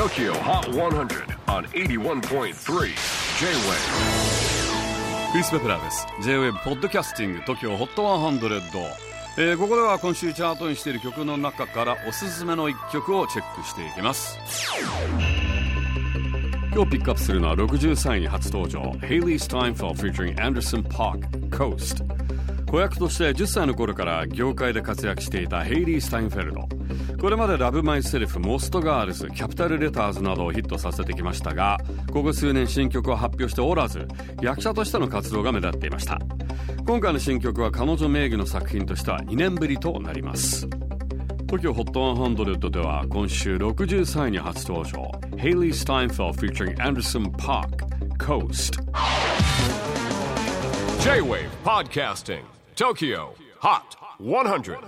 TOKYO HOT 100 on 81.3 J-WAVE クリス・ベプラーです。J-WAVE ポッドキャスティング TOKYO HOT 100、えー、ここでは今週チャートにしている曲の中からおすすめの一曲をチェックしていきます。今日ピックアップするのは63位に初登場。Haley Steinfeld featuring Anderson Park Coast 子役として10歳の頃から業界で活躍していたヘイリー・スタインフェルドこれまで Love Myself、Most Girls、Capital Letters などをヒットさせてきましたが、ここ数年新曲を発表しておらず、役者としての活動が目立っていました。今回の新曲は彼女名義の作品としては2年ぶりとなります。 TOKYO HOT 100 では今週63位に初登場 Hailee Steinfeld featuring Anderson .Paak Coast J-Wave Podcasting TOKYO HOT 100